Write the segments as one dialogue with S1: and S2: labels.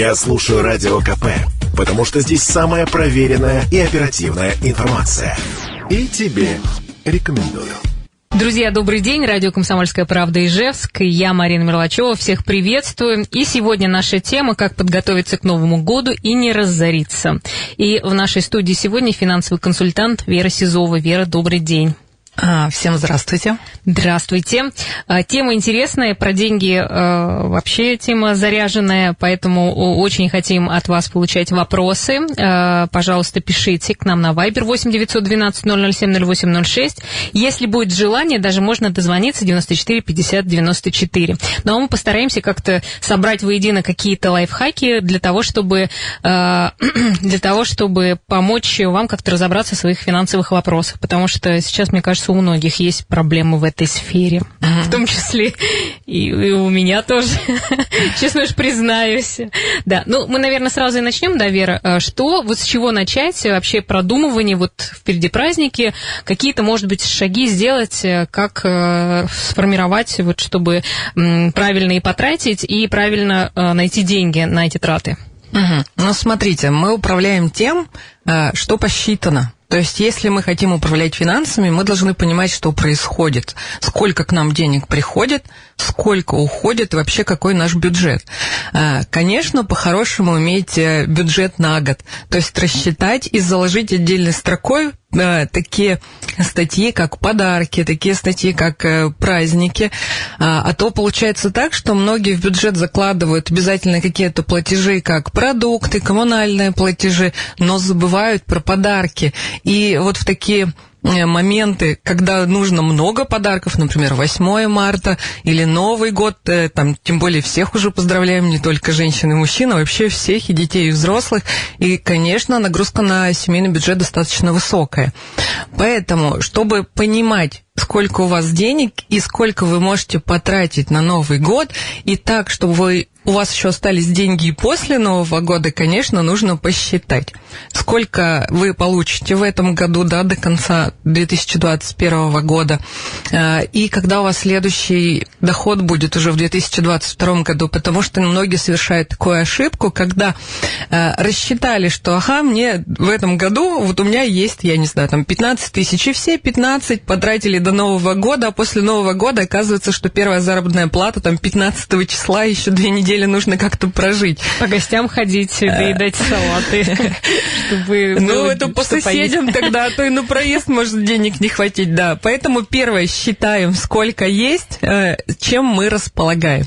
S1: Я слушаю Радио КП, потому что здесь самая проверенная и оперативная информация. И тебе рекомендую.
S2: Друзья, добрый день. Радио «Комсомольская правда» Ижевск. Я Марина Мерлачева. Всех приветствую. И сегодня наша тема «Как подготовиться к Новому году и не разориться». И в нашей студии сегодня финансовый консультант Вера Сизова. Вера, добрый день.
S3: А, всем здравствуйте.
S2: Здравствуйте. А, тема интересная, про деньги а, вообще тема заряженная, поэтому очень хотим от вас получать вопросы. Пожалуйста, пишите к нам на Viber 8 912 007 0806. Если будет желание, даже можно дозвониться 94 50 94. Но мы постараемся как-то собрать воедино какие-то лайфхаки для того, чтобы, для того, чтобы помочь вам как-то разобраться в своих финансовых вопросах. Потому что сейчас, мне кажется, у многих есть проблемы в этой сфере, uh-huh. в том числе и, и у меня тоже, честно уж признаюсь. Да, ну мы, наверное, сразу и начнем, да, Вера, а что, вот с чего начать вообще продумывание, вот впереди праздники, какие-то, может быть, шаги сделать, э, как э, сформировать, вот, чтобы правильно и потратить, и правильно э, найти деньги на эти траты?
S3: Угу. Ну, смотрите, мы управляем тем, что посчитано. То есть, если мы хотим управлять финансами, мы должны понимать, что происходит, сколько к нам денег приходит, сколько уходит и вообще какой наш бюджет. А, конечно, по-хорошему иметь э, бюджет на год, то есть рассчитать и заложить отдельной строкой э, такие статьи, как подарки, такие статьи, как э, праздники. А, а то получается так, что многие в бюджет закладывают обязательно какие-то платежи, как продукты, коммунальные платежи, но забывают про подарки. И вот в такие Э, моменты, когда нужно много подарков, например, 8 марта или Новый год, э, там, тем более всех уже поздравляем, не только женщин и мужчин, а вообще всех, и детей, и взрослых. И, конечно, нагрузка на семейный бюджет достаточно высокая. Поэтому, чтобы понимать, сколько у вас денег и сколько вы можете потратить на Новый год, и так, чтобы вы у вас еще остались деньги и после Нового года, конечно, нужно посчитать, сколько вы получите в этом году, да, до конца 2021 года, э, и когда у вас следующий доход будет уже в 2022 году, потому что многие совершают такую ошибку, когда э, рассчитали, что, ага, мне в этом году, вот у меня есть, я не знаю, там 15 тысяч, и все 15 потратили до Нового года, а после Нового года оказывается, что первая заработная плата там 15 числа, еще две недели неделю нужно как-то прожить.
S2: По гостям ходить, доедать салаты,
S3: чтобы... Ну, это по соседям тогда, а то и на проезд может денег не хватить, да. Поэтому первое, считаем, сколько есть, э, чем мы располагаем.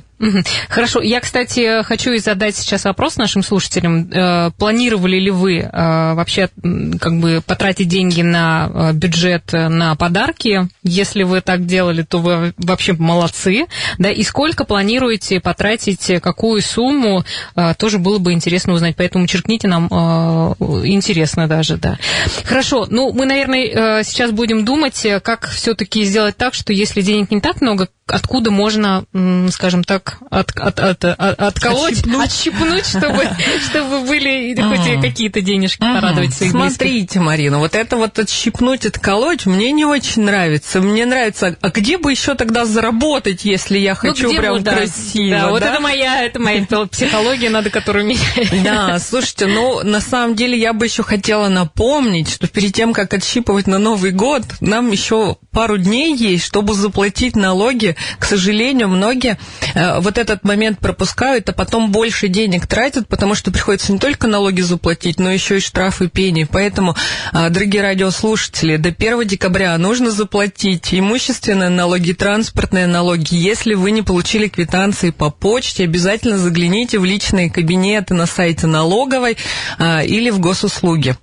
S2: Хорошо. Я, кстати, хочу и задать сейчас вопрос нашим слушателям. Э, планировали ли вы э, вообще как бы потратить деньги на э, бюджет на подарки? Если вы так делали, то вы вообще молодцы. Да, и сколько планируете потратить, какую сумму, тоже было бы интересно узнать. Поэтому черкните нам интересно даже, да. Хорошо. Ну, мы, наверное, сейчас будем думать, как все-таки сделать так, что если денег не так много, откуда можно, скажем так, от, от, от, от, отколоть, отщипнуть, отщипнуть чтобы, чтобы были хоть какие-то денежки порадовать своих
S3: Смотрите. Марина, вот это вот отщипнуть, отколоть мне не очень нравится. Мне нравится, а где бы еще тогда заработать, если я ну, хочу прям красиво? Да,
S2: да, вот это моя, это моя психология, надо которую менять.
S3: Да, слушайте, ну, на самом деле я бы еще хотела напомнить, что перед тем, как отщипывать на Новый год, нам еще пару дней есть, чтобы заплатить налоги к сожалению, многие э, вот этот момент пропускают, а потом больше денег тратят, потому что приходится не только налоги заплатить, но еще и штрафы, пени. Поэтому, э, дорогие радиослушатели, до 1 декабря нужно заплатить имущественные налоги, транспортные налоги. Если вы не получили квитанции по почте, обязательно загляните в личные кабинеты на сайте налоговой э, или в госуслуги.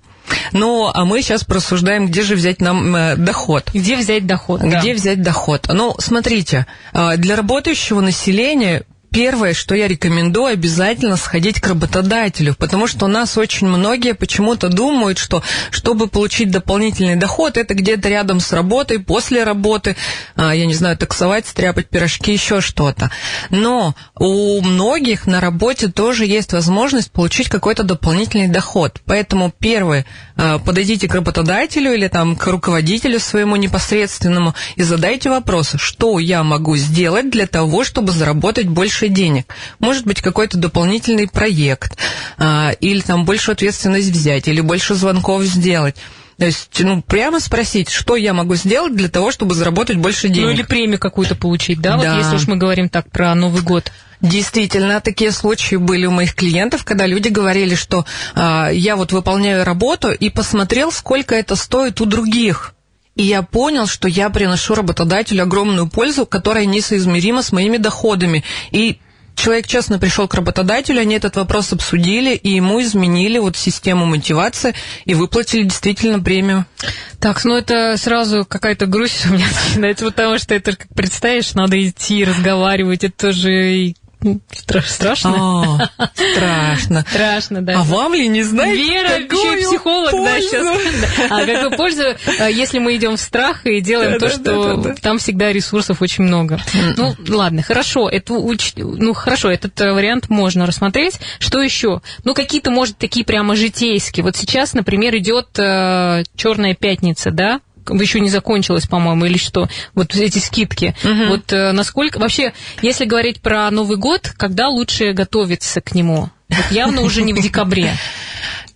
S3: Ну, а мы сейчас просуждаем, где же взять нам э, доход.
S2: Где взять доход?
S3: Где да. взять доход? Ну, смотрите, э, для работающего населения первое, что я рекомендую, обязательно сходить к работодателю, потому что у нас очень многие почему-то думают, что чтобы получить дополнительный доход, это где-то рядом с работой, после работы, а, я не знаю, таксовать, стряпать пирожки, еще что-то. Но у многих на работе тоже есть возможность получить какой-то дополнительный доход. Поэтому первое, а, подойдите к работодателю или там к руководителю своему непосредственному и задайте вопрос, что я могу сделать для того, чтобы заработать больше больше денег. Может быть, какой-то дополнительный проект, а, или там больше ответственность взять, или больше звонков сделать. То есть, ну, прямо спросить, что я могу сделать для того, чтобы заработать больше денег. Ну,
S2: или премию какую-то получить, да?
S3: да.
S2: Вот если уж мы говорим так про Новый год.
S3: Действительно, такие случаи были у моих клиентов, когда люди говорили, что э, я вот выполняю работу и посмотрел, сколько это стоит у других. И я понял, что я приношу работодателю огромную пользу, которая несоизмерима с моими доходами. И человек честно пришел к работодателю, они этот вопрос обсудили, и ему изменили вот систему мотивации и выплатили действительно премию.
S2: Так, ну это сразу какая-то грусть у меня начинается, потому что это, как представишь, надо идти, разговаривать, это же Страшно?
S3: А, страшно.
S2: Страшно, да.
S3: А вам ли не знаете,
S2: Вера, еще и психолог,
S3: пользу?
S2: да, сейчас. А какую пользу, э, если мы идем в страх и делаем то, что там всегда ресурсов очень много. Ну, ладно, хорошо, это ну, хорошо, этот э, вариант можно рассмотреть. Что еще? Ну, какие-то, может, такие прямо житейские. Вот сейчас, например, идет э, Черная пятница, да? Еще не закончилось, по-моему, или что, вот эти скидки. Угу. Вот э, насколько, вообще, если говорить про Новый год, когда лучше готовиться к нему? Вот явно уже не в декабре.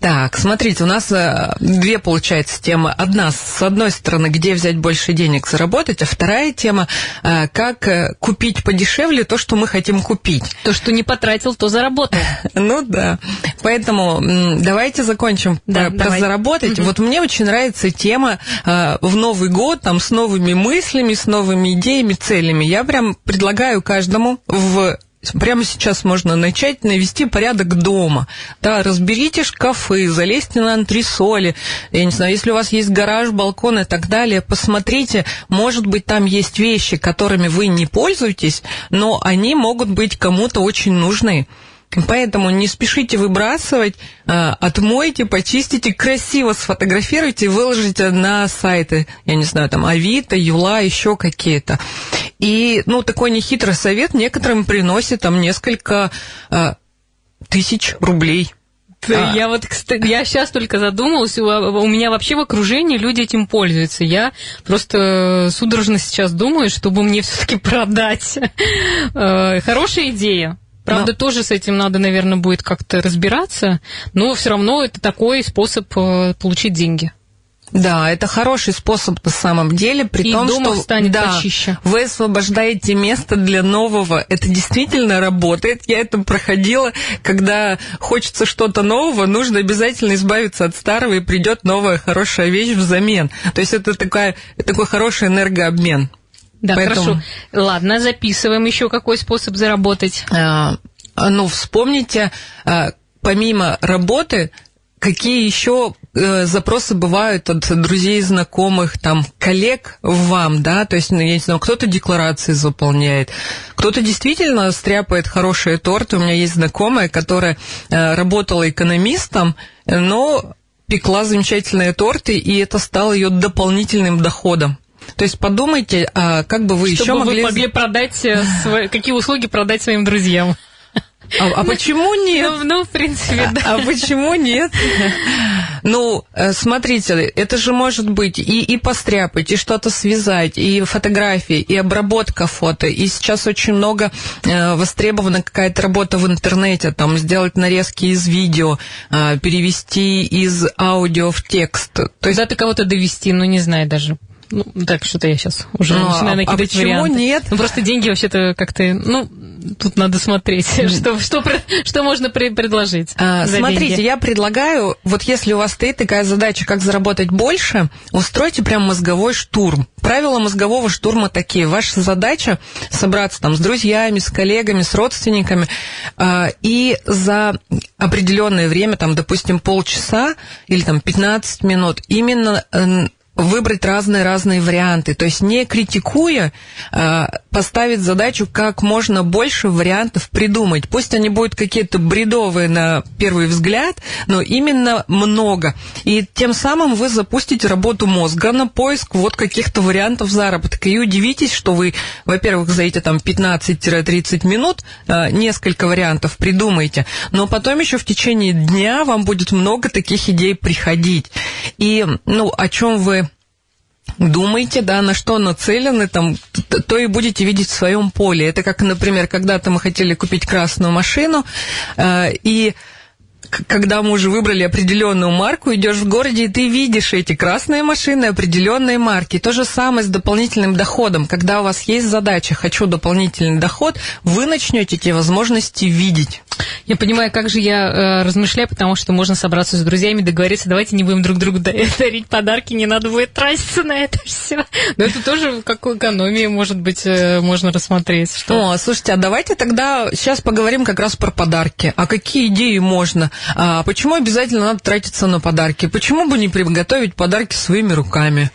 S3: Так, смотрите, у нас э, две, получается, темы. Одна, с одной стороны, где взять больше денег заработать, а вторая тема, э, как э, купить подешевле то, что мы хотим купить.
S2: То, что не потратил, то заработал.
S3: Ну да. Поэтому давайте закончим да, про давай. заработать. Угу. Вот мне очень нравится тема в Новый год, там, с новыми мыслями, с новыми идеями, целями. Я прям предлагаю каждому в прямо сейчас можно начать навести порядок дома. Да, разберите шкафы, залезьте на антресоли, я не знаю, если у вас есть гараж, балкон и так далее, посмотрите, может быть, там есть вещи, которыми вы не пользуетесь, но они могут быть кому-то очень нужны. Поэтому не спешите выбрасывать, а, отмойте, почистите, красиво сфотографируйте, выложите на сайты, я не знаю, там Авито, Юла, еще какие-то. И, ну, такой нехитрый совет некоторым приносит там несколько а, тысяч рублей.
S2: А. Я вот, кстати, я сейчас только задумалась, у меня вообще в окружении люди этим пользуются. Я просто судорожно сейчас думаю, чтобы мне все-таки продать. Э, хорошая идея. Правда, но... тоже с этим надо, наверное, будет как-то разбираться, но все равно это такой способ э, получить деньги.
S3: Да, это хороший способ на самом деле, при
S2: и
S3: том, что
S2: станет
S3: да,
S2: почище.
S3: вы освобождаете место для нового. Это действительно работает. Я это проходила, когда хочется что-то нового, нужно обязательно избавиться от старого, и придет новая хорошая вещь взамен. То есть это такая, такой хороший энергообмен.
S2: Да, Поэтому... хорошо. Ладно, записываем еще какой способ заработать.
S3: А, ну, вспомните, а, помимо работы, какие еще э, запросы бывают от друзей, знакомых, там, коллег вам, да, то есть, ну, я не знаю, кто-то декларации заполняет, кто-то действительно стряпает хорошие торты. У меня есть знакомая, которая э, работала экономистом, но пекла замечательные торты, и это стало ее дополнительным доходом. То есть подумайте, а как бы вы
S2: Чтобы
S3: еще могли...
S2: вы могли продать, э, свои, какие услуги продать своим друзьям.
S3: А, а почему нет?
S2: Ну, ну, в принципе, да.
S3: А, а почему нет? Ну, э, смотрите, это же может быть и, и постряпать, и что-то связать, и фотографии, и обработка фото. И сейчас очень много э, востребована какая-то работа в интернете, там сделать нарезки из видео, э, перевести из аудио в текст. То
S2: есть... Куда-то кого-то довести, ну, не знаю даже. Ну, так, что-то я сейчас уже ну, начинаю а накидать а
S3: почему
S2: варианты.
S3: нет?
S2: Ну, просто деньги вообще-то как-то, ну, тут надо смотреть, что, что, что можно при, предложить.
S3: А, смотрите, деньги. я предлагаю, вот если у вас стоит такая задача, как заработать больше, устройте прям мозговой штурм. Правила мозгового штурма такие. Ваша задача собраться там с друзьями, с коллегами, с родственниками, а, и за определенное время, там, допустим, полчаса или там 15 минут, именно выбрать разные-разные варианты. То есть не критикуя, а, поставить задачу как можно больше вариантов придумать. Пусть они будут какие-то бредовые на первый взгляд, но именно много. И тем самым вы запустите работу мозга на поиск вот каких-то вариантов заработка. И удивитесь, что вы, во-первых, за эти там 15-30 минут а, несколько вариантов придумаете, но потом еще в течение дня вам будет много таких идей приходить. И, ну, о чем вы думайте, да, на что нацелены, там, то и будете видеть в своем поле. Это как, например, когда-то мы хотели купить красную машину, э, и когда мы уже выбрали определенную марку, идешь в городе, и ты видишь эти красные машины определенные марки. То же самое с дополнительным доходом. Когда у вас есть задача «хочу дополнительный доход», вы начнете эти возможности видеть.
S2: Я понимаю, как же я э, размышляю, потому что можно собраться с друзьями, договориться, давайте не будем друг другу дарить подарки, не надо будет тратиться на это все. Но это тоже как экономии, может быть, э, можно рассмотреть.
S3: Что... О, слушайте, а давайте тогда сейчас поговорим как раз про подарки. А какие идеи можно? А почему обязательно надо тратиться на подарки? Почему бы не приготовить подарки своими руками?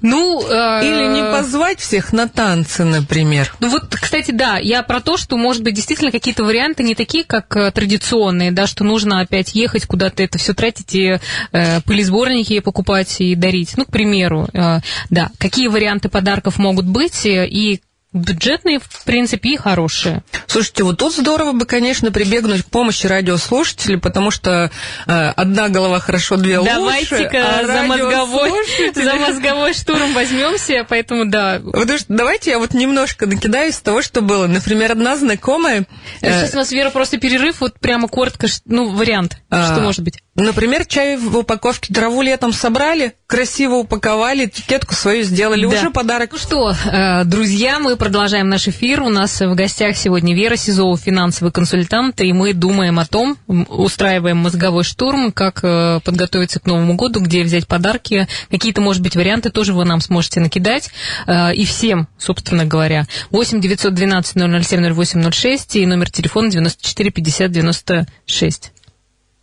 S2: Ну,
S3: э... или не позвать всех на танцы, например?
S2: Ну вот, кстати, да, я про то, что, может быть, действительно какие-то варианты не такие, как э, традиционные, да, что нужно опять ехать куда-то, это все тратить и э, пылесборники покупать и дарить. Ну, к примеру, э, да, какие варианты подарков могут быть э, и бюджетные, в принципе, и хорошие.
S3: Слушайте, вот тут здорово бы, конечно, прибегнуть к помощи радиослушателей, потому что э, одна голова хорошо, две
S2: лучше. Давайте-ка а за, мозговой, за мозговой штурм возьмемся, поэтому да.
S3: Потому что давайте я вот немножко накидаю из того, что было. Например, одна знакомая...
S2: Э, Сейчас у нас, Вера, просто перерыв, вот прямо коротко, ну, вариант, а, что может быть.
S3: Например, чай в упаковке траву летом собрали, красиво упаковали, этикетку свою сделали, да. уже подарок.
S2: Ну что, э, друзья, мы продолжаем наш эфир. У нас в гостях сегодня Вера Сизова, финансовый консультант, и мы думаем о том, устраиваем мозговой штурм, как э, подготовиться к Новому году, где взять подарки. Какие-то, может быть, варианты тоже вы нам сможете накидать. Э, и всем, собственно говоря. 8 912 007 08 06 и номер телефона 94 50 96.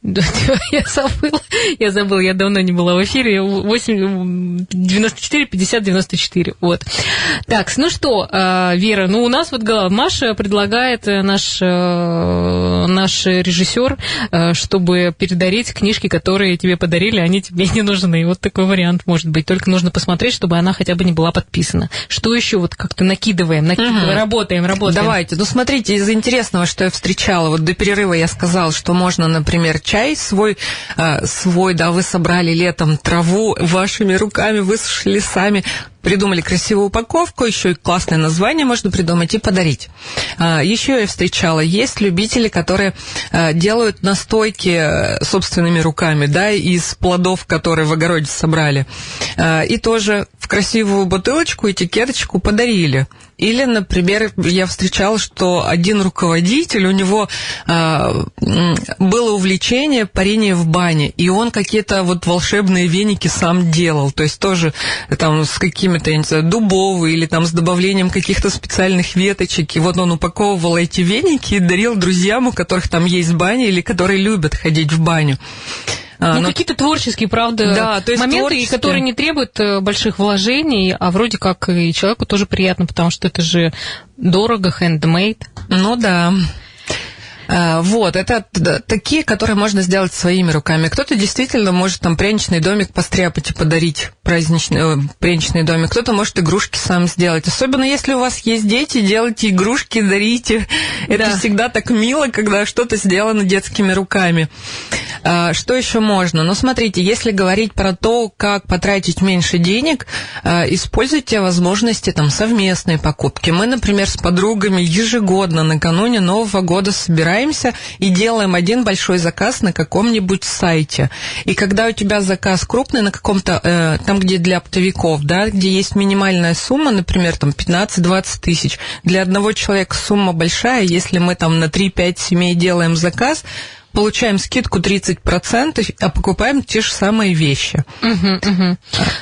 S2: Да, я забыла. Я забыла, я давно не была в эфире. 8, 94, 50, 94. Вот. Так, ну что, э, Вера, ну у нас вот Маша предлагает э, наш, э, наш режиссер, чтобы передарить книжки, которые тебе подарили, они тебе не нужны. Вот такой вариант может быть. Только нужно посмотреть, чтобы она хотя бы не была подписана. Что еще вот как-то накидываем, накидываем, угу. работаем, работаем.
S3: Давайте. Ну смотрите, из интересного, что я встречала, вот до перерыва я сказала, что можно, например, чай свой, э, свой, да, вы собрали летом траву вашими руками, высушили сами, придумали красивую упаковку, еще и классное название можно придумать и подарить. А, еще я встречала, есть любители, которые э, делают настойки э, собственными руками, да, из плодов, которые в огороде собрали. И тоже в красивую бутылочку, этикеточку подарили. Или, например, я встречала, что один руководитель, у него э, было увлечение парение в бане, и он какие-то вот волшебные веники сам делал, то есть тоже там с какими-то, я не знаю, дубовые или там с добавлением каких-то специальных веточек, и вот он упаковывал эти веники и дарил друзьям, у которых там есть баня или которые любят ходить в баню.
S2: А, ну, но... какие-то творческие, правда, да, то есть моменты, творческие. которые не требуют э, больших вложений, а вроде как и человеку тоже приятно, потому что это же дорого, handmade.
S3: Ну да. А, вот, это такие, которые можно сделать своими руками. Кто-то действительно может там пряничный домик постряпать и подарить праздничный э, пряничный домик. Кто-то может игрушки сам сделать. Особенно если у вас есть дети, делайте игрушки, дарите. Это да. всегда так мило, когда что-то сделано детскими руками. А, что еще можно? Ну, смотрите, если говорить про то, как потратить меньше денег, а, используйте возможности там совместной покупки. Мы, например, с подругами ежегодно накануне Нового года собираем собираемся и делаем один большой заказ на каком-нибудь сайте. И когда у тебя заказ крупный на каком-то, э, там, где для оптовиков, да, где есть минимальная сумма, например, там 15-20 тысяч, для одного человека сумма большая, если мы там на 3-5 семей делаем заказ, получаем скидку 30%, а покупаем те же самые вещи.
S2: Угу, угу.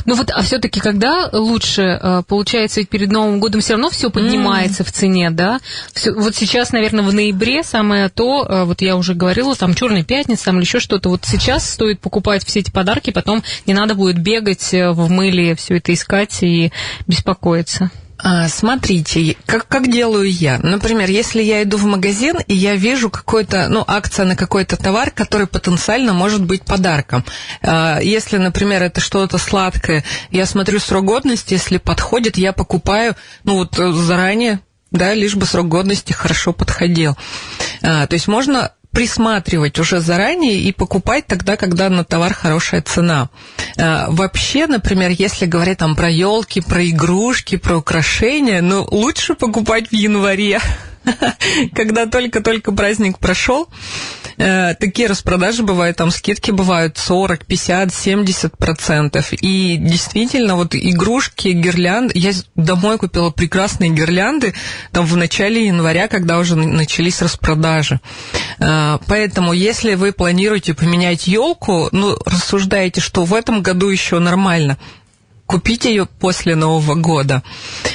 S2: Ну вот, а все-таки когда лучше, э, получается, ведь перед Новым годом все равно все поднимается mm. в цене, да? Все, вот сейчас, наверное, в ноябре самое то, э, вот я уже говорила, там Черная пятница, там или еще что-то. Вот сейчас стоит покупать все эти подарки, потом не надо будет бегать э, в мыле, все это искать и беспокоиться.
S3: А, смотрите, как, как делаю я. Например, если я иду в магазин, и я вижу какой-то, ну, акция на какой-то товар, который потенциально может быть подарком. А, если, например, это что-то сладкое, я смотрю срок годности, если подходит, я покупаю, ну, вот заранее, да, лишь бы срок годности хорошо подходил. А, то есть можно присматривать уже заранее и покупать тогда, когда на товар хорошая цена. А, вообще, например, если говорить там про елки, про игрушки, про украшения, ну, лучше покупать в январе, когда только-только праздник прошел, э, такие распродажи бывают, там скидки бывают 40, 50, 70 процентов. И действительно, вот игрушки, гирлянды, я домой купила прекрасные гирлянды там в начале января, когда уже начались распродажи. Э, поэтому, если вы планируете поменять елку, ну, рассуждаете, что в этом году еще нормально, купить ее после Нового года.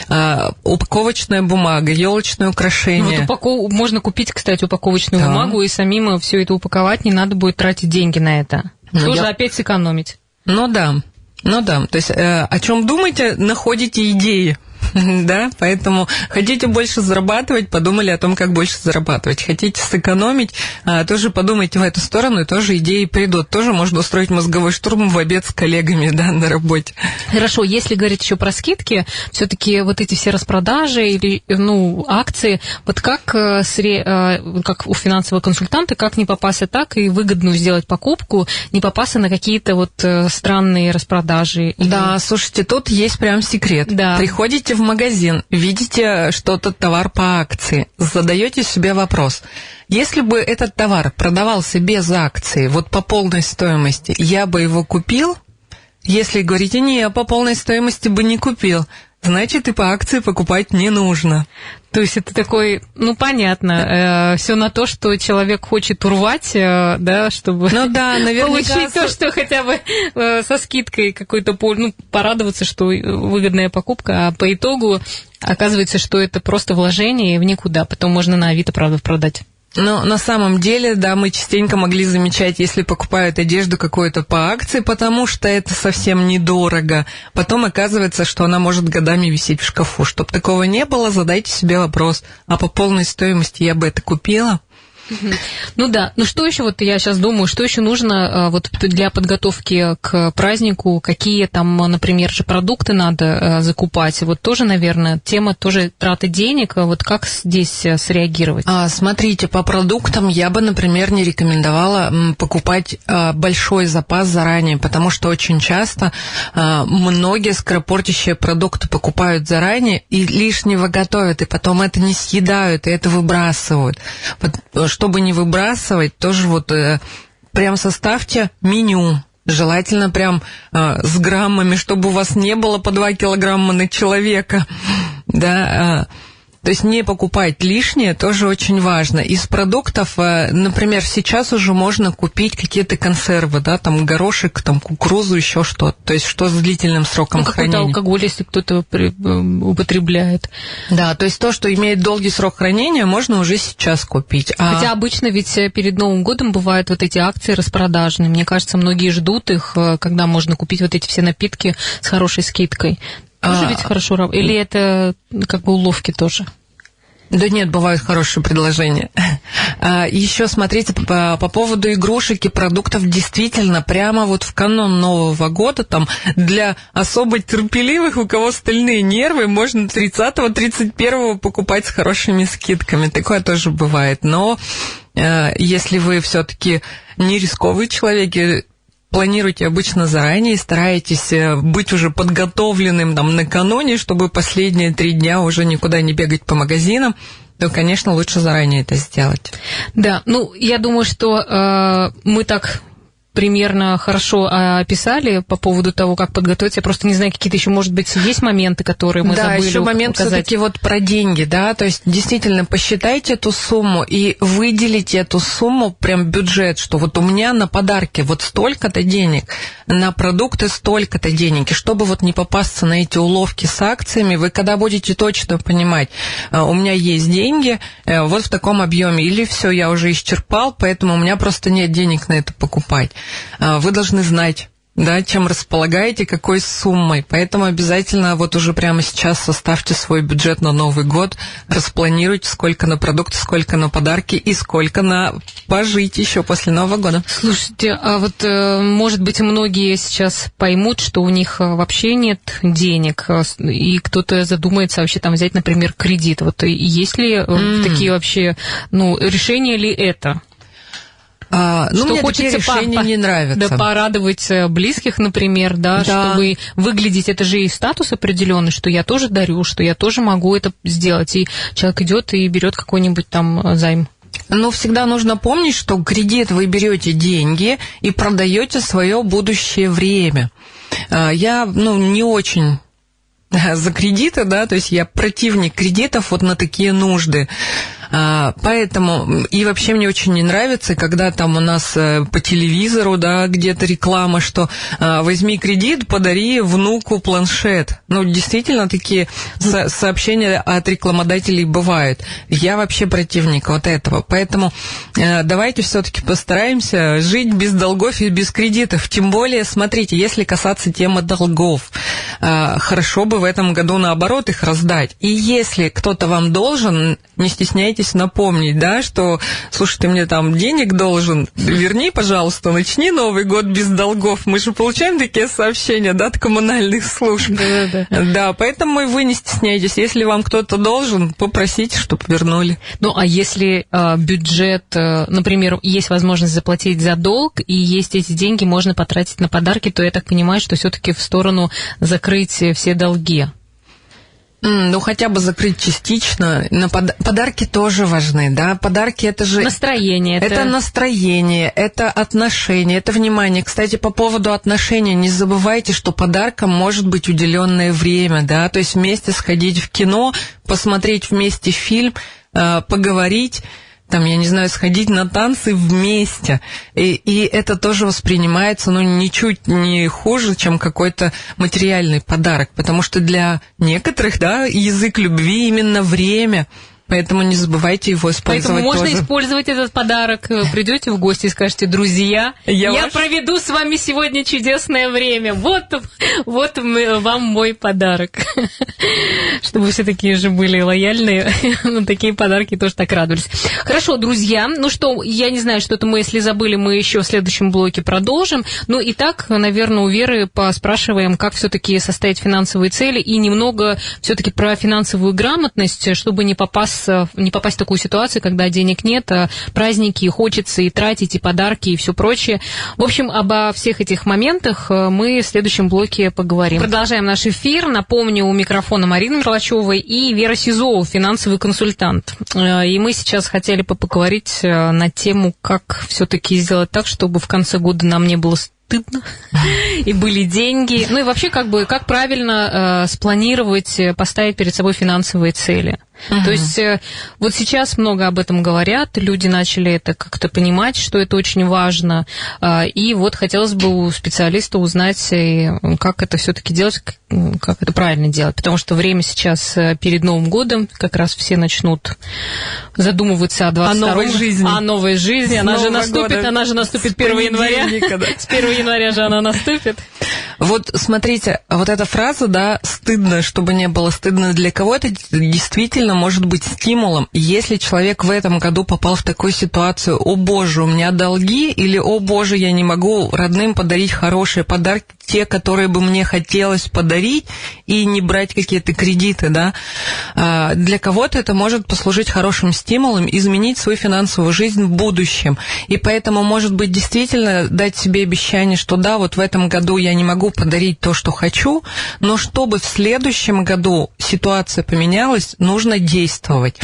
S3: А, упаковочная бумага, елочное украшение.
S2: Ну, вот упаков... Можно купить, кстати, упаковочную да. бумагу и самим все это упаковать, не надо будет тратить деньги на это. Ну, Тоже я... опять сэкономить.
S3: Ну да. Ну да, то есть э, о чем думаете, находите идеи. да, поэтому хотите больше зарабатывать, подумали о том, как больше зарабатывать. Хотите сэкономить, а, тоже подумайте в эту сторону, и тоже идеи придут. Тоже можно устроить мозговой штурм в обед с коллегами, да, на работе.
S2: Хорошо, если говорить еще про скидки, все-таки вот эти все распродажи или, ну, акции, вот как, э, э, как у финансового консультанта, как не попасться так и выгодную сделать покупку, не попасться на какие-то вот э, странные распродажи?
S3: Да, слушайте, тут есть прям секрет. Да. Приходите в магазин, видите что-то товар по акции, задаете себе вопрос. Если бы этот товар продавался без акции, вот по полной стоимости, я бы его купил? Если говорите, не, по полной стоимости бы не купил, значит и по акции покупать не нужно.
S2: То есть это такой, ну понятно, э, все на то, что человек хочет урвать, э, да, чтобы
S3: ну, да,
S2: получить то, что хотя бы э, со скидкой какой-то, ну, порадоваться, что выгодная покупка, а по итогу оказывается, что это просто вложение в никуда, потом можно на Авито, правда, продать.
S3: Но на самом деле, да, мы частенько могли замечать, если покупают одежду какую-то по акции, потому что это совсем недорого. Потом оказывается, что она может годами висеть в шкафу. Чтобы такого не было, задайте себе вопрос, а по полной стоимости я бы это купила?
S2: Ну да, ну что еще, вот я сейчас думаю, что еще нужно а, вот для подготовки к празднику, какие там, например, же продукты надо а, закупать, вот тоже, наверное, тема тоже траты денег, вот как здесь э, среагировать?
S3: А, смотрите, по продуктам я бы, например, не рекомендовала покупать большой запас заранее, потому что очень часто многие скоропортящие продукты покупают заранее и лишнего готовят, и потом это не съедают, и это выбрасывают чтобы не выбрасывать, тоже вот э, прям составьте меню. Желательно прям э, с граммами, чтобы у вас не было по 2 килограмма на человека. Да, э, то есть не покупать лишнее тоже очень важно. Из продуктов, э, например, сейчас уже можно купить какие-то консервы, да, там горошек, там кукурузу, еще что-то. То есть что с длительным сроком ну, хранения.
S2: алкоголь, если кто-то э, употребляет.
S3: Да, то есть то, что имеет долгий срок хранения, можно уже сейчас купить.
S2: А... Хотя обычно ведь э, перед Новым годом бывают вот эти акции распродажные. Мне кажется, многие ждут их, когда можно купить вот эти все напитки с хорошей скидкой. Тоже а, ведь хорошо? Или это как бы уловки тоже?
S3: Да нет, бывают хорошие предложения. А, еще смотрите по, по поводу игрушек и продуктов. Действительно, прямо вот в канон Нового года, там для особо терпеливых, у кого стальные нервы, можно 30-31 покупать с хорошими скидками. Такое тоже бывает. Но э, если вы все-таки не рисковый человек, планируете обычно заранее, стараетесь э, быть уже подготовленным там накануне, чтобы последние три дня уже никуда не бегать по магазинам, то, конечно, лучше заранее это сделать.
S2: Да, ну, я думаю, что э, мы так примерно хорошо а, описали по поводу того, как подготовиться. Я просто не знаю, какие-то еще, может быть, есть моменты, которые мы
S3: да,
S2: забыли
S3: Да, еще момент все-таки вот про деньги, да, то есть действительно посчитайте эту сумму и выделите эту сумму, прям бюджет, что вот у меня на подарки вот столько-то денег, на продукты столько-то денег, и чтобы вот не попасться на эти уловки с акциями, вы когда будете точно понимать, э, у меня есть деньги э, вот в таком объеме, или все, я уже исчерпал, поэтому у меня просто нет денег на это покупать. А, вы должны знать, да, чем располагаете, какой суммой. Поэтому обязательно вот уже прямо сейчас составьте свой бюджет на Новый год, распланируйте, сколько на продукты, сколько на подарки и сколько на пожить еще после Нового года.
S2: Слушайте, а вот, э, может быть, многие сейчас поймут, что у них э, вообще нет денег, э, и кто-то задумается вообще там взять, например, кредит. Вот есть ли mm. такие вообще, ну, решения ли это?
S3: А, ну,
S2: что
S3: мне
S2: хочется
S3: решения
S2: по-
S3: не нравятся.
S2: Да, порадовать э, близких, например, да,
S3: Да.
S2: чтобы выглядеть, это же и статус определенный, что я тоже дарю, что я тоже могу это сделать. И человек идет и берет какой-нибудь там э, займ.
S3: Но всегда нужно помнить, что кредит вы берете деньги и продаете свое будущее время. А, Я, ну, не очень за кредиты, да, то есть я противник кредитов вот на такие нужды. А, Поэтому и вообще мне очень не нравится, когда там у нас э, по телевизору, да, где-то реклама, что а, возьми кредит, подари внуку планшет. Ну, действительно, такие со- сообщения от рекламодателей бывают. Я вообще противник вот этого. Поэтому э, давайте все-таки постараемся жить без долгов и без кредитов. Тем более, смотрите, если касаться темы долгов, э, хорошо бы в этом году наоборот их раздать. И если кто-то вам должен, не стесняйтесь напомнить, да, что, слушай, ты мне там денег должен, верни, пожалуйста, начни Новый год без долгов. Мы же получаем такие сообщения, да, от коммунальных служб.
S2: Да-да-да.
S3: Да, поэтому и вы не стесняйтесь. Если вам кто-то должен, попросите, чтобы вернули.
S2: Ну, а если э, бюджет, э, например, есть возможность заплатить за долг, и есть эти деньги, можно потратить на подарки, то я так понимаю, что все-таки в сторону закрыть все долги.
S3: Ну, хотя бы закрыть частично. На пода- Подарки тоже важны, да. Подарки это же...
S2: Настроение.
S3: Это... настроение, это отношение, это внимание. Кстати, по поводу отношения, не забывайте, что подарком может быть уделенное время, да, то есть вместе сходить в кино, посмотреть вместе фильм, э, поговорить, там, я не знаю, сходить на танцы вместе. И, и это тоже воспринимается, ну, ничуть не хуже, чем какой-то материальный подарок, потому что для некоторых, да, язык любви именно время. Поэтому не забывайте его использовать
S2: Поэтому можно
S3: тоже.
S2: использовать этот подарок. Придете в гости и скажете, друзья,
S3: Я
S2: я,
S3: ваш-
S2: проведу с вами сегодня чудесное время. Вот, вот м- вам мой подарок. Чтобы все такие же были лояльные, на такие подарки тоже так радовались. Хорошо, друзья, ну что, я не знаю, что-то мы, если забыли, мы еще в следующем блоке продолжим. Ну и так, наверное, у Веры поспрашиваем, как все-таки составить финансовые цели и немного все-таки про финансовую грамотность, чтобы не попасть, э, не попасть в такую ситуацию, когда денег нет, а праздники, хочется и тратить, и подарки, и все прочее. В общем, обо всех этих моментах э, мы в следующем блоке поговорим. Продолжаем наш эфир. Напомню, у микрофона Марина Мерлачева и Вера Сизова, финансовый консультант. Э, И мы сейчас хотели бы поговорить на тему, как все-таки сделать так, чтобы в конце года нам не было стыдно, и были деньги. Ну и вообще, как бы, как правильно э, спланировать, э, поставить перед собой финансовые цели. То есть э, вот сейчас много об этом говорят, люди начали это как-то понимать, что это очень важно. А, И вот хотелось бы у специалиста узнать, э, как это все-таки делать, как это правильно делать. Потому что время сейчас э, перед Новым годом, как раз все начнут задумываться о 22
S3: новой жизни.
S2: О новой жизни. Она же
S3: Нового
S2: наступит,
S3: года.
S2: она же наступит
S3: С
S2: 1 января.
S3: да.
S2: С 1 января же она наступит.
S3: Вот смотрите, вот эта фраза, да, стыдно, чтобы не было стыдно для кого-то, действительно может быть стимулом. Если человек в этом году попал в такую ситуацию, о боже, у меня долги, или о боже, я не могу родным подарить хорошие подарки, те, которые бы мне хотелось подарить, и не брать какие-то кредиты, да, А, для кого-то это может послужить хорошим стимулом изменить свою финансовую жизнь в будущем. И поэтому, может быть, действительно дать себе обещание, что да, вот в этом году я не могу подарить то, что хочу, но чтобы в следующем году ситуация поменялась, нужно действовать.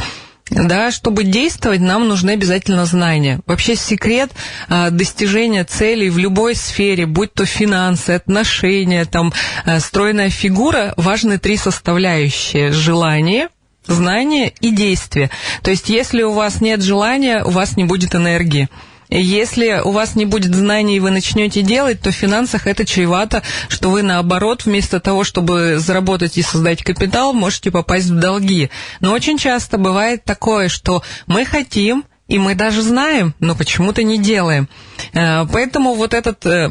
S3: Да, чтобы действовать, нам нужны обязательно знания. Вообще секрет а, достижения целей в любой сфере, будь то финансы, отношения, там, а, стройная фигура, важны три составляющие. Желание, знание и действие. То есть, если у вас нет желания, у вас не будет энергии. Если у вас не будет знаний, и вы начнете делать, то в финансах это чревато, что вы наоборот, вместо того, чтобы заработать и создать капитал, можете попасть в долги. Но очень часто бывает такое, что мы хотим, и мы даже знаем, но почему-то не делаем. Э, Поэтому вот этот э,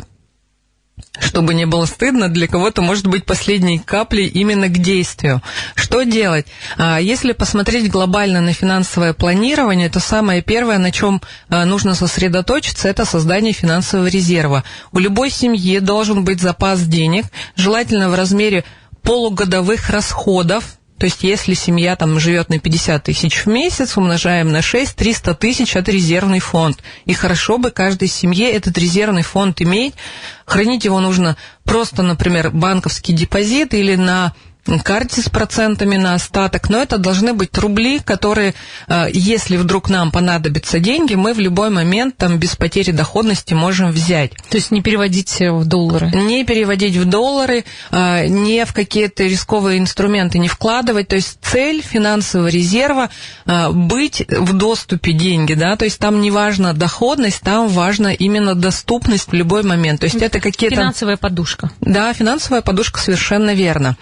S3: чтобы не было стыдно, для кого-то может быть последней каплей именно к действию. Что делать? А, Если посмотреть глобально на финансовое планирование, то самое первое, на чем а, нужно сосредоточиться, это создание финансового резерва. У любой семьи должен быть запас денег, желательно в размере полугодовых расходов, То есть, если семья там живет на 50 тысяч в месяц, умножаем на 6, 300 тысяч – это резервный фонд. И хорошо бы каждой семье этот резервный фонд иметь. Хранить его нужно просто, например, банковский депозит или на карте с процентами на остаток, но это должны быть рубли, которые, э, если вдруг нам понадобятся деньги, мы в любой момент там без потери доходности можем взять.
S2: То есть не переводить в доллары?
S3: Не переводить в доллары, э, не в какие-то рисковые инструменты не вкладывать. То есть цель финансового резерва э, быть в доступе деньги, да, то есть там не важна доходность, там важна именно доступность в любой момент. То есть это какие-то...
S2: Финансовая подушка.
S3: Да, финансовая подушка совершенно верно.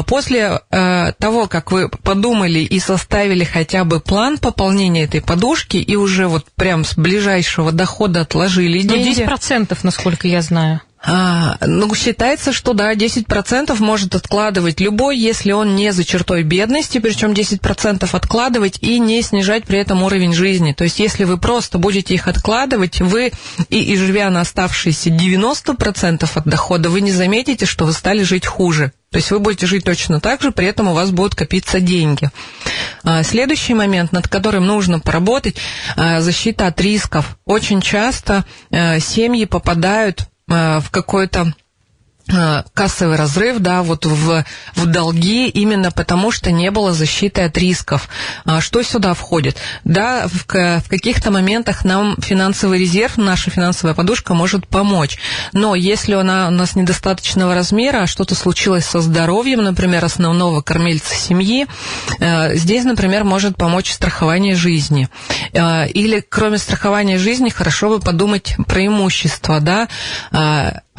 S3: А, после э, того, как вы подумали и составили хотя бы план пополнения этой подушки, и уже вот прям с ближайшего дохода отложили ну, деньги...
S2: Ну, 10%, насколько я знаю.
S3: А, ну, считается, что да, 10% может откладывать любой, если он не за чертой бедности, причем 10% откладывать и не снижать при этом уровень жизни. То есть, если вы просто будете их откладывать, вы, и, и живя на оставшиеся 90% от дохода, вы не заметите, что вы стали жить хуже. То есть вы будете жить точно так же, при этом у вас будут копиться деньги. А, следующий момент, над которым нужно поработать, а, защита от рисков. Очень часто а, семьи попадают в какой-то Э, кассовый разрыв, да, вот в, в долги именно потому, что не было защиты от рисков. А что сюда входит? Да, в, в каких-то моментах нам финансовый резерв, наша финансовая подушка может помочь. Но если она у нас недостаточного размера, а что-то случилось со здоровьем, например, основного кормильца семьи, э, здесь, например, может помочь страхование жизни. Э, или кроме страхования жизни хорошо бы подумать про имущество, да,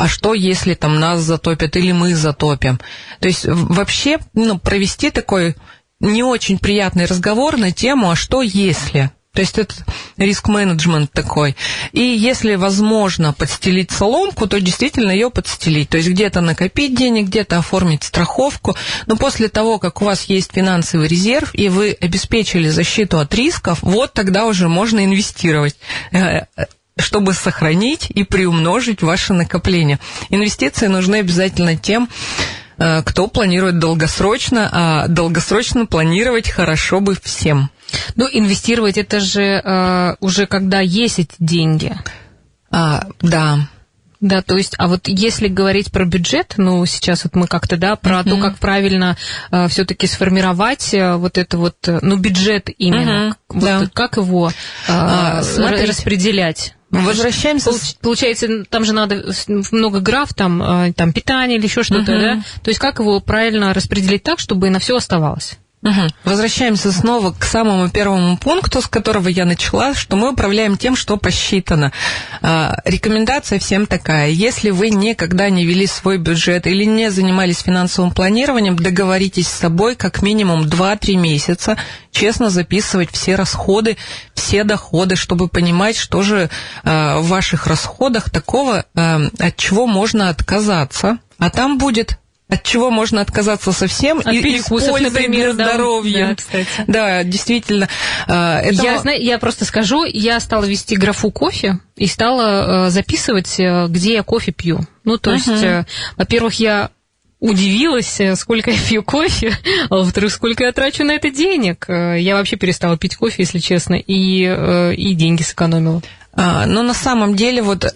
S3: а что, если там нас затопят или мы затопим. То есть вообще ну, провести такой не очень приятный разговор на тему, а что если. То есть это риск-менеджмент такой. И если возможно подстелить соломку, то действительно ее подстелить. То есть где-то накопить денег, где-то оформить страховку. Но после того, как у вас есть финансовый резерв, и вы обеспечили защиту от рисков, вот тогда уже можно инвестировать э, чтобы сохранить и приумножить ваше накопление. Инвестиции нужны обязательно тем, э, кто планирует долгосрочно, а долгосрочно планировать хорошо бы всем.
S2: Ну, инвестировать это же э, уже когда есть эти деньги.
S3: А, да.
S2: Да, то есть, а вот если говорить про бюджет, ну, сейчас вот мы как-то, да, про uh-huh. то, как правильно э, все-таки сформировать э, вот это вот, э, ну, бюджет именно, uh-huh. вот, да. как его э, а, распределять?
S3: Возвращаемся.
S2: Получается, там же надо много граф, там, э, там питание или еще что-то, uh-huh. да? То есть как его правильно распределить так, чтобы на все оставалось?
S3: Угу. Возвращаемся снова к самому первому пункту, с которого я начала, что мы управляем тем, что посчитано. А, рекомендация всем такая. Если вы никогда не вели свой бюджет или не занимались финансовым планированием, договоритесь с собой как минимум 2-3 месяца, честно записывать все расходы, все доходы, чтобы понимать, что же а, в ваших расходах такого, а, от чего можно отказаться. А там будет от чего можно отказаться совсем
S2: от и перекусов, например,
S3: для здоровья. Да,
S2: кстати.
S3: да действительно. А,
S2: это... Я, знаю, я просто скажу, я стала вести графу кофе и стала э, записывать, э, где я кофе пью. Ну, то uh-huh. есть, э, во-первых, я удивилась, сколько я пью кофе, а во-вторых, сколько я трачу на это денег. Я вообще перестала пить кофе, если честно, и, и деньги сэкономила.
S3: А, но на самом деле вот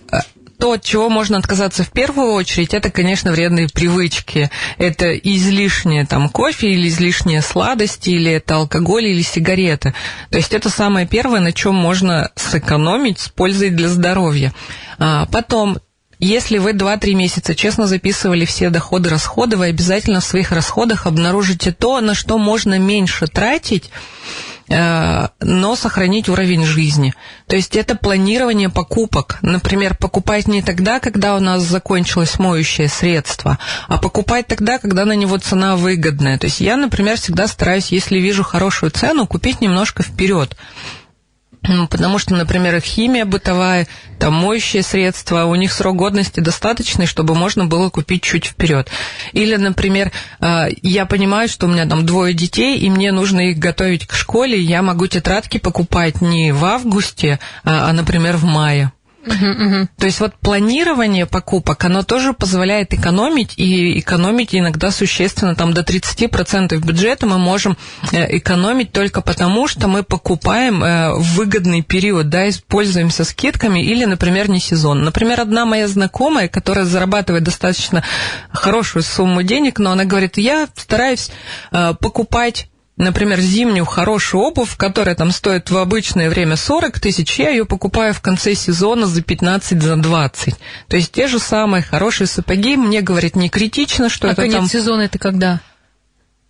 S3: то, от чего можно отказаться в первую очередь, это, конечно, вредные привычки. Это излишнее там кофе или излишние сладости, или это алкоголь или сигареты. То есть это самое первое, на чем можно сэкономить с пользой для здоровья. А потом если вы 2-3 месяца честно записывали все доходы, расходы, вы обязательно в своих расходах обнаружите то, на что можно меньше тратить, но сохранить уровень жизни. То есть это планирование покупок. Например, покупать не тогда, когда у нас закончилось моющее средство, а покупать тогда, когда на него цена выгодная. То есть я, например, всегда стараюсь, если вижу хорошую цену, купить немножко вперед. Ну, потому что, например, химия бытовая, там моющие средства, у них срок годности достаточный, чтобы можно было купить чуть вперед. Или, например, а, я понимаю, что у меня там двое детей, и мне нужно их готовить к школе, я могу тетрадки покупать не в августе, а, а например, в мае. То есть вот планирование покупок, оно тоже позволяет экономить, и экономить иногда существенно, там до 30% бюджета мы можем э, экономить только потому, что мы покупаем э, в выгодный период, да, используемся скидками или, например, не сезон. Например, одна моя знакомая, которая зарабатывает достаточно хорошую сумму денег, но она говорит, я стараюсь э, покупать например, зимнюю хорошую обувь, которая там стоит в обычное время 40 тысяч, я ее покупаю в конце сезона за 15, за 20. То есть те же самые хорошие сапоги, мне, говорит, не критично, что
S2: а
S3: это
S2: конец
S3: там...
S2: сезона это когда?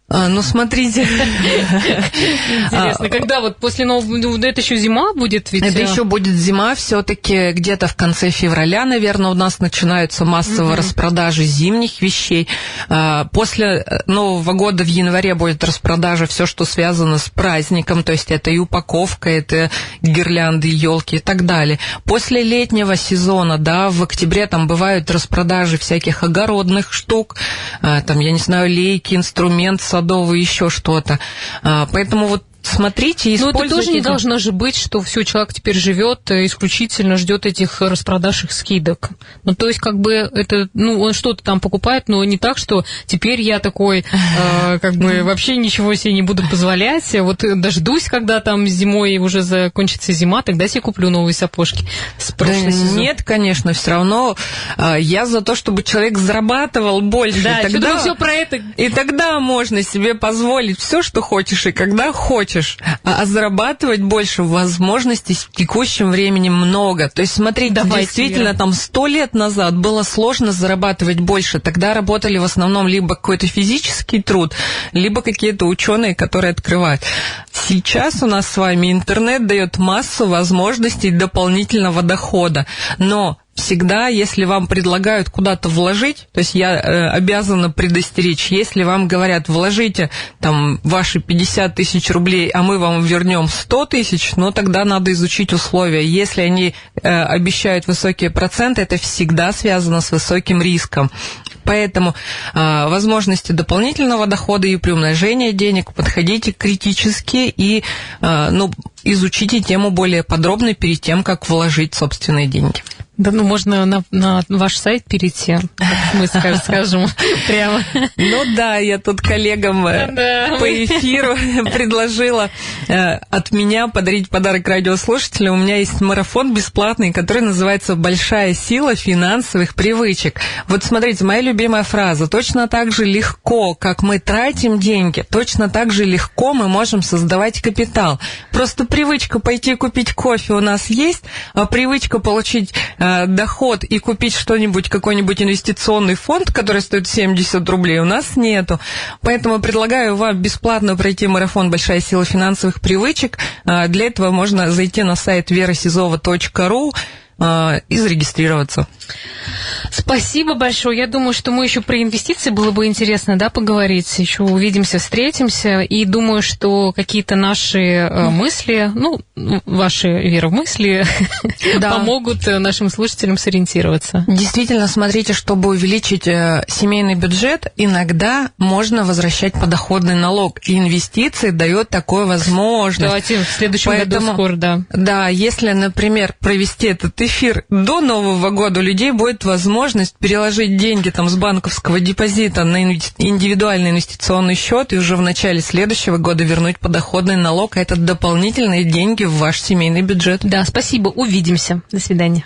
S3: А, ну, смотрите.
S2: Интересно, когда вот после Нового... Ну, это еще зима будет ведь?
S3: Это еще будет зима, все-таки где-то в конце февраля, наверное, у нас начинаются массовые распродажи зимних вещей. А, после э, Нового года в январе будет распродажа все, что связано с праздником, то есть это и упаковка, это гирлянды, елки и так далее. После летнего сезона, да, в октябре там бывают распродажи всяких огородных штук, а, там, я не знаю, лейки, инструмент, садовый, еще что-то. А, поэтому вот смотрите и
S2: Но это тоже не должно же быть, что все, человек теперь живет э, исключительно ждет этих распродаж их скидок. Ну, то есть, как бы, это, ну, он что-то там покупает, но не так, что теперь я такой, э, как бы, вообще ничего себе не буду позволять. Вот дождусь, когда там зимой уже закончится зима, тогда себе куплю новые сапожки.
S3: С да нет, конечно, все равно э, я за то, чтобы человек зарабатывал больше.
S2: Да, тогда, все про это.
S3: И тогда можно себе позволить все, что хочешь, и когда хочешь хочешь, а, а зарабатывать больше возможностей в текущем времени много. То есть, смотрите, Давайте, действительно, Вера. там сто лет назад было сложно зарабатывать больше. Тогда работали в основном либо какой-то физический труд, либо какие-то ученые, которые открывают. Сейчас у нас с вами интернет дает массу возможностей дополнительного дохода. Но всегда, если вам предлагают куда-то вложить, то есть я э, обязана предостеречь, если вам говорят, вложите там ваши 50 тысяч рублей, а мы вам вернем 100 тысяч, ну тогда надо изучить условия. Если они э, обещают высокие проценты, это всегда связано с высоким риском. Поэтому э, возможности дополнительного дохода и приумножения денег подходите критически и э, ну, изучите тему более подробно перед тем, как вложить собственные деньги.
S2: Да, ну можно на, на ваш сайт перейти, мы скажем, прямо.
S3: Ну да, я тут коллегам э, по эфиру предложила э, от меня подарить подарок радиослушателю. У меня есть марафон бесплатный, который называется «Большая сила финансовых привычек». Вот смотрите, моя любимая фраза. Точно так же легко, как мы тратим деньги, точно так же легко мы можем создавать капитал. Просто привычка пойти купить кофе у нас есть, а привычка получить э, доход и купить что-нибудь, какой-нибудь инвестиционный фонд, который стоит 70 рублей, у нас нету. Поэтому предлагаю вам бесплатно пройти марафон «Большая сила финансовых привычек». Э, для этого можно зайти на сайт верасизова.ру и зарегистрироваться.
S2: Спасибо большое. Я думаю, что мы еще про инвестиции было бы интересно, да, поговорить. Еще увидимся, встретимся. И думаю, что какие-то наши э, мысли, ну, ваши вера в мысли да. помогут э, нашим слушателям сориентироваться.
S3: Действительно, смотрите, чтобы увеличить э, семейный бюджет, иногда можно возвращать подоходный налог. И инвестиции дает такую возможность.
S2: Давайте в следующем Поэтому, году скоро, да.
S3: Да, если, например, провести этот эфир до Нового года, у людей будет возможность переложить деньги там с банковского депозита на индивидуальный инвестиционный счет и уже в начале следующего года вернуть подоходный налог, а это дополнительные деньги в ваш семейный бюджет.
S2: Да, спасибо. Увидимся. До свидания.